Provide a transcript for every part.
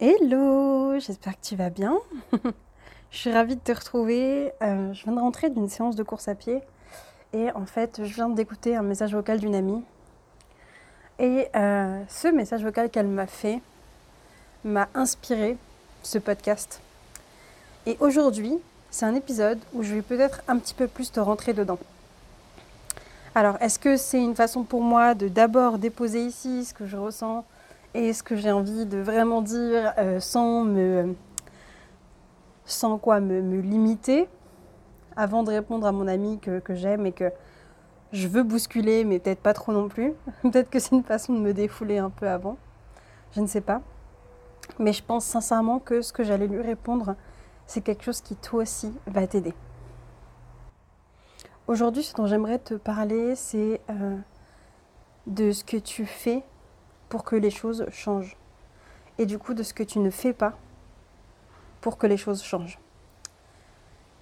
Hello, j'espère que tu vas bien. je suis ravie de te retrouver. Euh, je viens de rentrer d'une séance de course à pied et en fait, je viens d'écouter un message vocal d'une amie. Et euh, ce message vocal qu'elle m'a fait m'a inspiré ce podcast. Et aujourd'hui, c'est un épisode où je vais peut-être un petit peu plus te rentrer dedans. Alors, est-ce que c'est une façon pour moi de d'abord déposer ici ce que je ressens et ce que j'ai envie de vraiment dire euh, sans me sans quoi me, limiter avant de répondre à mon ami que, j'aime et que je veux bousculer mais peut-être pas trop non plus peut-être que c'est une façon de me défouler un peu avant je ne sais pas. Mais je pense sincèrement que ce que j'allais lui répondre c'est quelque chose qui toi aussi va t'aider. Aujourd'hui ce dont j'aimerais te parler c'est euh, de ce que tu fais pour que les choses changent. Et du coup, de ce que tu ne fais pas pour que les choses changent.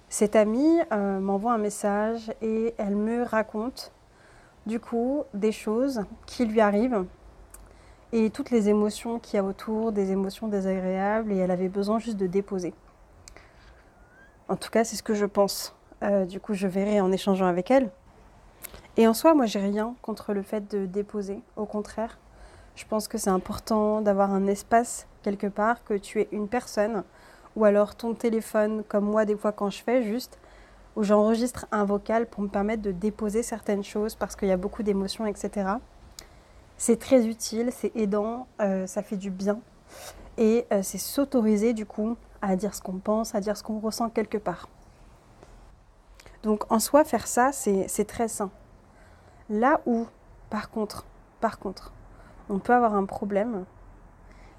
Cette amie euh, m'envoie un message et elle me raconte du coup des choses qui lui arrivent et toutes les émotions qu'il y a autour, des émotions désagréables et elle avait besoin juste de déposer. En tout cas, c'est ce que je pense. Euh, du coup, je verrai en échangeant avec elle. Et en soi, moi, j'ai rien contre le fait de déposer. Au contraire, je pense que c'est important d'avoir un espace quelque part, que tu es une personne, ou alors ton téléphone, comme moi des fois quand je fais, juste où j'enregistre un vocal pour me permettre de déposer certaines choses parce qu'il y a beaucoup d'émotions, etc. C'est très utile, c'est aidant, euh, ça fait du bien. Et euh, c'est s'autoriser du coup à dire ce qu'on pense, à dire ce qu'on ressent quelque part. Donc en soi, faire ça, c'est très sain. Là où, par contre, par contre, on peut avoir un problème,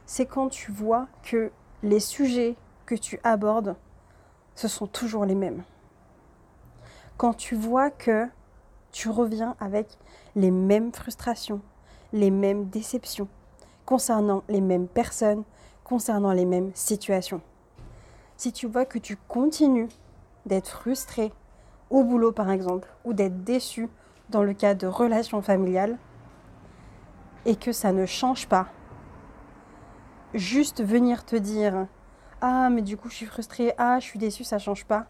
c'est quand tu vois que les sujets que tu abordes, ce sont toujours les mêmes. Quand tu vois que tu reviens avec les mêmes frustrations, les mêmes déceptions, concernant les mêmes personnes, concernant les mêmes situations. Si tu vois que tu continues d'être frustré au boulot par exemple, ou d'être déçu dans le cas de relations familiales, et que ça ne change pas. Juste venir te dire Ah, mais du coup, je suis frustrée, ah, je suis déçue, ça change pas.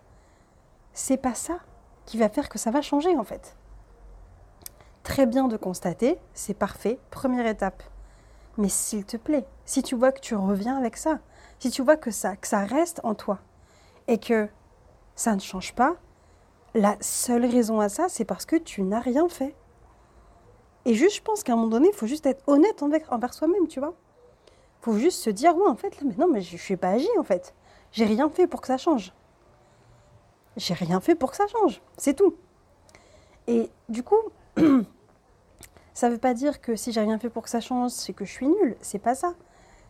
C'est pas ça qui va faire que ça va changer en fait. Très bien de constater, c'est parfait, première étape. Mais s'il te plaît, si tu vois que tu reviens avec ça, si tu vois que ça, que ça reste en toi et que ça ne change pas, la seule raison à ça, c'est parce que tu n'as rien fait. Et juste, je pense qu'à un moment donné, il faut juste être honnête envers, soi-même, tu vois. Il faut juste se dire, ouais, en fait, là, mais non, mais je ne suis pas agi, en fait. J'ai rien fait pour que ça change. J'ai rien fait pour que ça change. C'est tout. Et du coup, ça ne veut pas dire que si j'ai rien fait pour que ça change, c'est que je suis nulle. C'est pas ça.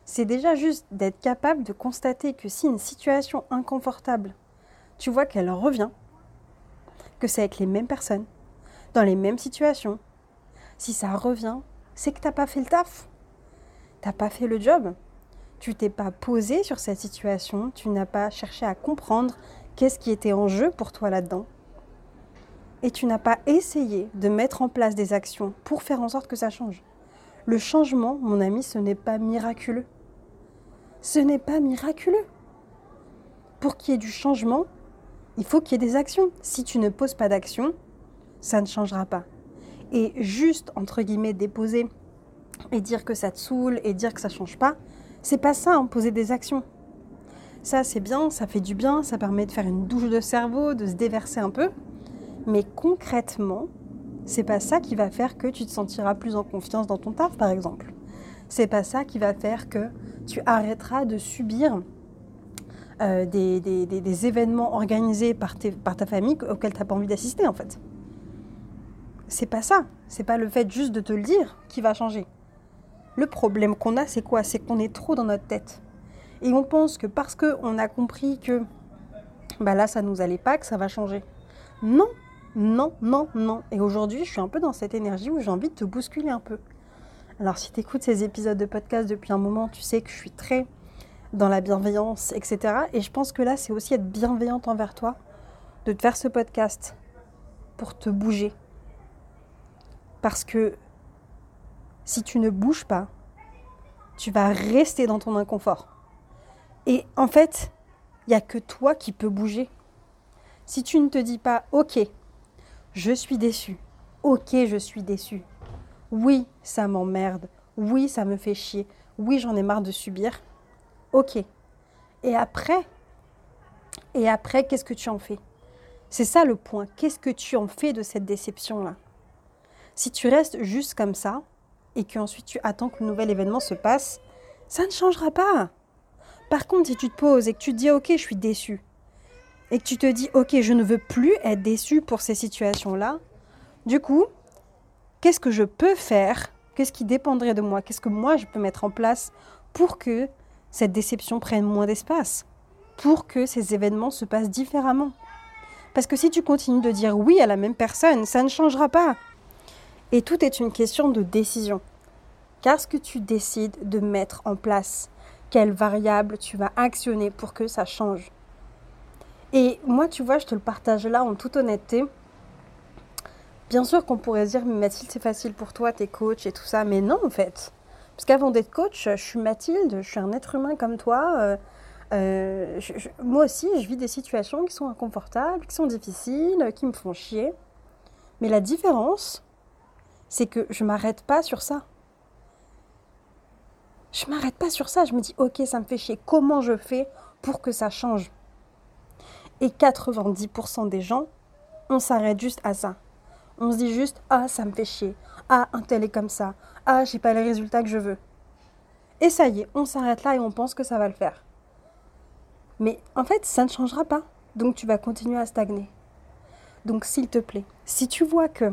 C'est déjà juste d'être capable de constater que si une situation inconfortable, tu vois qu'elle revient, que c'est avec les mêmes personnes, dans les mêmes situations, si ça revient, c'est que tu n'as pas fait le taf. Tu n'as pas fait le job. Tu t'es pas posé sur cette situation, tu n'as pas cherché à comprendre qu'est-ce qui était en jeu pour toi là-dedans. Et tu n'as pas essayé de mettre en place des actions pour faire en sorte que ça change. Le changement, mon ami, ce n'est pas miraculeux. Ce n'est pas miraculeux. Pour qu'il y ait du changement, il faut qu'il y ait des actions. Si tu ne poses pas d'action, ça ne changera pas et juste, entre guillemets, déposer et dire que ça te saoule et dire que ça change pas, c'est pas ça, hein, poser des actions. Ça, c'est bien, ça fait du bien, ça permet de faire une douche de cerveau, de se déverser un peu. Mais concrètement, c'est pas ça qui va faire que tu te sentiras plus en confiance dans ton taf, par exemple. C'est pas ça qui va faire que tu arrêteras de subir euh, des, des, événements organisés par, par ta famille auxquels tu n'as pas envie d'assister, en fait c'est pas ça. C'est pas le fait juste de te le dire qui va changer. Le problème qu'on a, c'est quoi? C'est qu'on est trop dans notre tête. Et on pense que parce qu'on a compris que bah là, ça nous allait pas, que ça va changer. Non, non, non, non. Et aujourd'hui, je suis un peu dans cette énergie où j'ai envie de te bousculer un peu. Alors, si tu écoutes ces épisodes de podcast depuis un moment, tu sais que je suis très dans la bienveillance, etc. Et je pense que là, c'est aussi être bienveillante envers toi, de te faire ce podcast pour te bouger, parce que si tu ne bouges pas, tu vas rester dans ton inconfort. Et en fait, il n'y a que toi qui peux bouger. Si tu ne te dis pas, ok, je suis déçu, ok, je suis déçu, oui, ça m'emmerde, oui, ça me fait chier, oui, j'en ai marre de subir, ok. Et après, et après, qu'est-ce que tu en fais? C'est ça le point. Qu'est-ce que tu en fais de cette déception-là? Si tu restes juste comme ça et qu'ensuite tu attends que le nouvel événement se passe, ça ne changera pas. Par contre, si tu te poses et que tu te dis ok, je suis déçu, et que tu te dis ok, je ne veux plus être déçu pour ces situations-là, du coup, qu'est-ce que je peux faire? Qu'est-ce qui dépendrait de moi? Qu'est-ce que moi je peux mettre en place pour que cette déception prenne moins d'espace? Pour que ces événements se passent différemment? Parce que si tu continues de dire oui à la même personne, ça ne changera pas. Et tout est une question de décision. Qu'est-ce que tu décides de mettre en place Quelles variables tu vas actionner pour que ça change Et moi, tu vois, je te le partage là en toute honnêteté. Bien sûr qu'on pourrait dire, Mathilde, c'est facile pour toi, t'es coach et tout ça, mais non en fait. Parce qu'avant d'être coach, je suis Mathilde, je suis un être humain comme toi. Euh, euh, moi aussi, je vis des situations qui sont inconfortables, qui sont difficiles, qui me font chier. Mais la différence, c'est que je m'arrête pas sur ça. Je m'arrête pas sur ça. Je me dis, ok, ça me fait chier. Comment je fais pour que ça change? Et 90% des gens, on s'arrête juste à ça. On se dit juste, ah, ça me fait chier. Ah, un tel est comme ça. Ah, j'ai pas les résultats que je veux. Et ça y est, on s'arrête là et on pense que ça va le faire. Mais en fait, ça ne changera pas. Donc tu vas continuer à stagner. Donc s'il te plaît, si tu vois que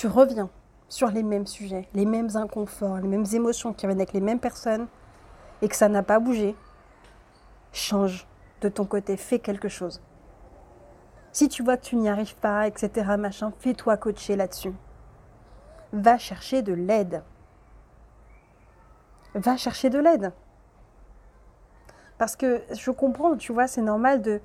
tu reviens sur les mêmes sujets, les mêmes inconforts, les mêmes émotions qui viennent avec les mêmes personnes et que ça n'a pas bougé, change de ton côté, fais quelque chose. Si tu vois que tu n'y arrives pas, etc., machin, fais-toi coacher là-dessus. Va chercher de l'aide. Va chercher de l'aide. Parce que je comprends, tu vois, c'est normal de,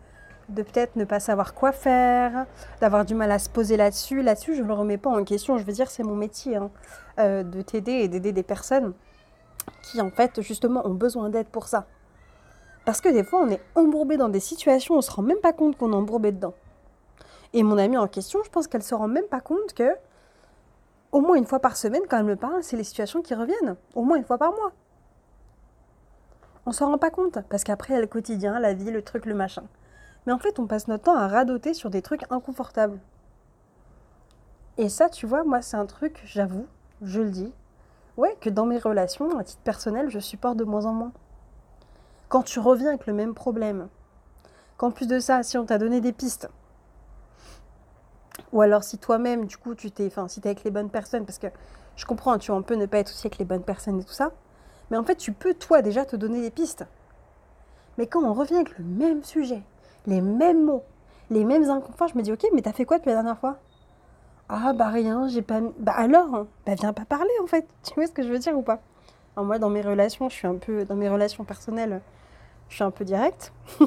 de peut-être ne pas savoir quoi faire, d'avoir du mal à se poser là-dessus. Là-dessus, je ne le remets pas en question. Je veux dire, c'est mon métier hein, euh, de t'aider et d'aider des personnes qui, en fait, justement, ont besoin d'aide pour ça. Parce que des fois, on est embourbé dans des situations, on ne se rend même pas compte qu'on est embourbé dedans. Et mon amie en question, je pense qu'elle se rend même pas compte que, au moins une fois par semaine, quand elle me parle, c'est les situations qui reviennent. Au moins une fois par mois. On s'en rend pas compte, parce qu'après, a le quotidien, la vie, le truc, le machin. Mais en fait, on passe notre temps à radoter sur des trucs inconfortables. Et ça, tu vois, moi, c'est un truc, j'avoue, je le dis, ouais, que dans mes relations, à titre personnel, je supporte de moins en moins. Quand tu reviens avec le même problème, qu'en plus de ça, si on t'a donné des pistes, ou alors si toi-même, du coup, tu t'es, enfin, si t'es avec les bonnes personnes, parce que je comprends, tu vois, on peut ne pas être aussi avec les bonnes personnes et tout ça, mais en fait, tu peux, toi, déjà te donner des pistes. Mais quand on revient avec le même sujet, les mêmes mots, les mêmes inconforts, je me dis, ok, mais t'as fait quoi depuis la dernière fois? Ah, bah rien, j'ai pas... Bah alors, hein, bah viens pas parler, en fait. Tu vois ce que je veux dire ou pas? Alors Moi, dans mes relations, je suis un peu... Dans mes relations personnelles, je suis un peu directe.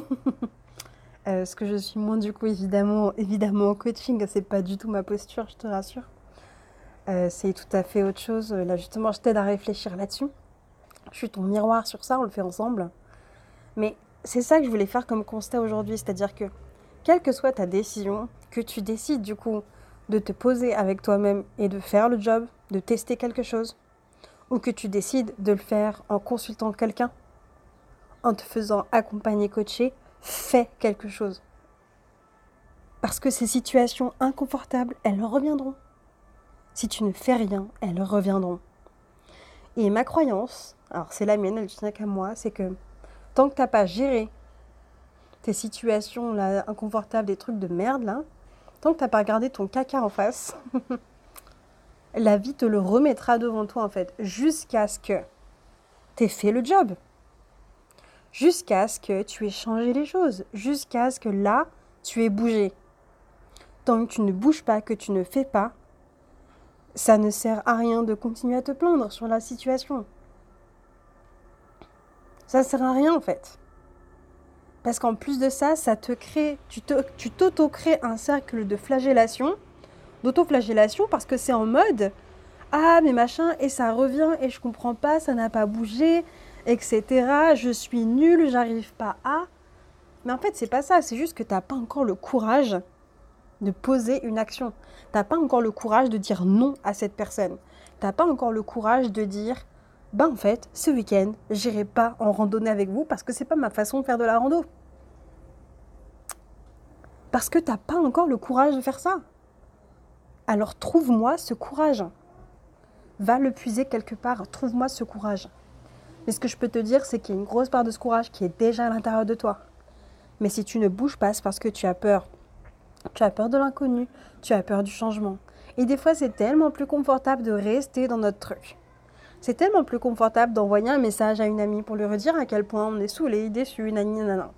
Euh, ce que je suis moins du coup évidemment, évidemment en coaching, c'est pas du tout ma posture, je te rassure. Euh, c'est tout à fait autre chose. Là justement, je t'aide à réfléchir là-dessus. Je suis ton miroir sur ça, on le fait ensemble. Mais c'est ça que je voulais faire comme constat aujourd'hui, c'est-à-dire que quelle que soit ta décision, que tu décides du coup de te poser avec toi-même et de faire le job, de tester quelque chose, ou que tu décides de le faire en consultant quelqu'un, en te faisant accompagner, coacher, fais quelque chose. Parce que ces situations inconfortables, elles reviendront. Si tu ne fais rien, elles reviendront. Et ma croyance, alors c'est la mienne, elle tient qu'à moi, c'est que tant que tu n'as pas géré tes situations inconfortables, des trucs de merde tant que tu n'as pas regardé ton caca en face, la vie te le remettra devant toi en fait, jusqu'à ce que tu aies fait le job jusqu'à ce que tu aies changé les choses, jusqu'à ce que là, tu aies bougé. Tant que tu ne bouges pas, que tu ne fais pas, ça ne sert à rien de continuer à te plaindre sur la situation. Ça ne sert à rien en fait. Parce qu'en plus de ça, ça te crée, tu t'auto-crées un cercle de flagellation, d'auto-flagellation, parce que c'est en mode Ah, mais machin, et ça revient, et je comprends pas, ça n'a pas bougé, etc. Je suis nulle, j'arrive pas à. Mais en fait, c'est pas ça. C'est juste que tu n'as pas encore le courage de poser une action. Tu n'as pas encore le courage de dire non à cette personne. Tu n'as pas encore le courage de dire bah en fait, ce week-end, j'irai pas en randonnée avec vous parce que c'est pas ma façon de faire de la rando. Parce que tu n'as pas encore le courage de faire ça. Alors trouve-moi ce courage. Va le puiser quelque part. Trouve-moi ce courage. Mais ce que je peux te dire, c'est qu'il y a une grosse part de ce courage qui est déjà à l'intérieur de toi. Mais si tu ne bouges pas, c'est parce que tu as peur. Tu as peur de l'inconnu, tu as peur du changement. Et des fois, c'est tellement plus confortable de rester dans notre truc. C'est tellement plus confortable d'envoyer un message à une amie pour lui redire à quel point on est saoulé, déçu, nanana.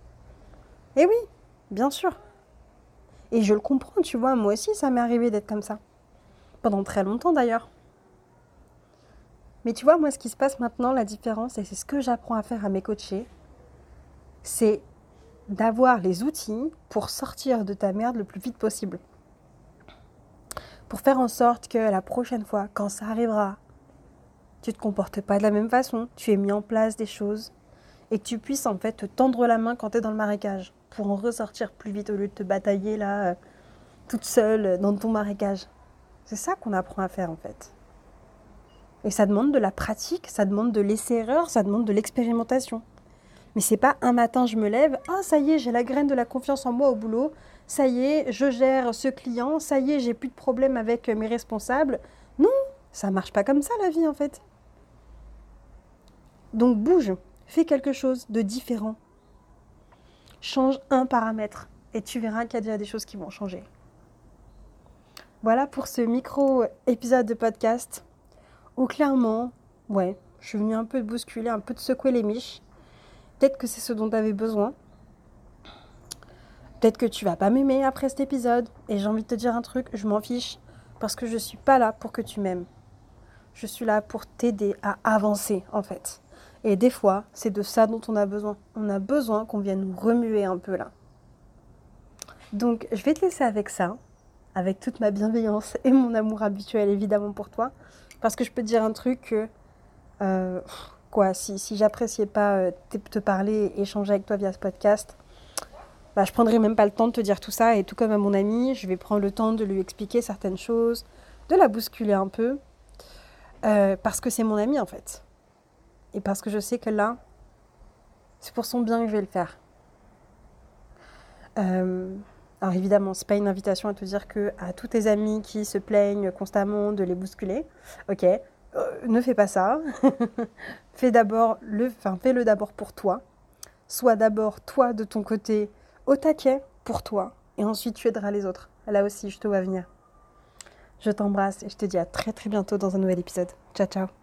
Et oui, bien sûr. Et je le comprends, tu vois, moi aussi, ça m'est arrivé d'être comme ça. Pendant très longtemps d'ailleurs. Mais tu vois, moi, ce qui se passe maintenant, la différence, et c'est ce que j'apprends à faire à mes coachés, c'est d'avoir les outils pour sortir de ta merde le plus vite possible. Pour faire en sorte que la prochaine fois, quand ça arrivera, tu te comportes pas de la même façon, tu aies mis en place des choses et que tu puisses en fait te tendre la main quand tu es dans le marécage pour en ressortir plus vite au lieu de te batailler là euh, toute seule dans ton marécage. C'est ça qu'on apprend à faire en fait. Et ça demande de la pratique, ça demande de laisser erreur, ça demande de l'expérimentation. Mais c'est pas un matin je me lève, ah ça y est, j'ai la graine de la confiance en moi au boulot, ça y est, je gère ce client, ça y est, j'ai plus de problème avec mes responsables. Non, ça marche pas comme ça la vie en fait. Donc bouge, fais quelque chose de différent. Change un paramètre et tu verras qu'il y a déjà des choses qui vont changer. Voilà pour ce micro épisode de podcast où clairement, ouais, je suis venue un peu bousculer, un peu de secouer les miches Peut-être que c'est ce dont tu avais besoin. Peut-être que tu vas pas m'aimer après cet épisode. Et j'ai envie de te dire un truc, je m'en fiche. Parce que je suis pas là pour que tu m'aimes. Je suis là pour t'aider à avancer, en fait. Et des fois, c'est de ça dont on a besoin. On a besoin qu'on vienne nous remuer un peu là. Donc, je vais te laisser avec ça, avec toute ma bienveillance et mon amour habituel évidemment pour toi. Parce que je peux te dire un truc que euh, quoi. Si, si j'appréciais pas euh, te, parler, échanger avec toi via ce podcast, bah, je prendrais même pas le temps de te dire tout ça. Et tout comme à mon ami, je vais prendre le temps de lui expliquer certaines choses, de la bousculer un peu, euh, parce que c'est mon ami en fait. Et parce que je sais que là, c'est pour son bien que je vais le faire. Euh, alors évidemment, c'est pas une invitation à te dire que à tous tes amis qui se plaignent constamment de les bousculer, ok, euh, ne fais pas ça. fais d'abord le, enfin, fais-le d'abord pour toi. Sois d'abord toi de ton côté au taquet pour toi, et ensuite tu aideras les autres. Là aussi, je te vois venir. Je t'embrasse et je te dis à très très bientôt dans un nouvel épisode. Ciao ciao.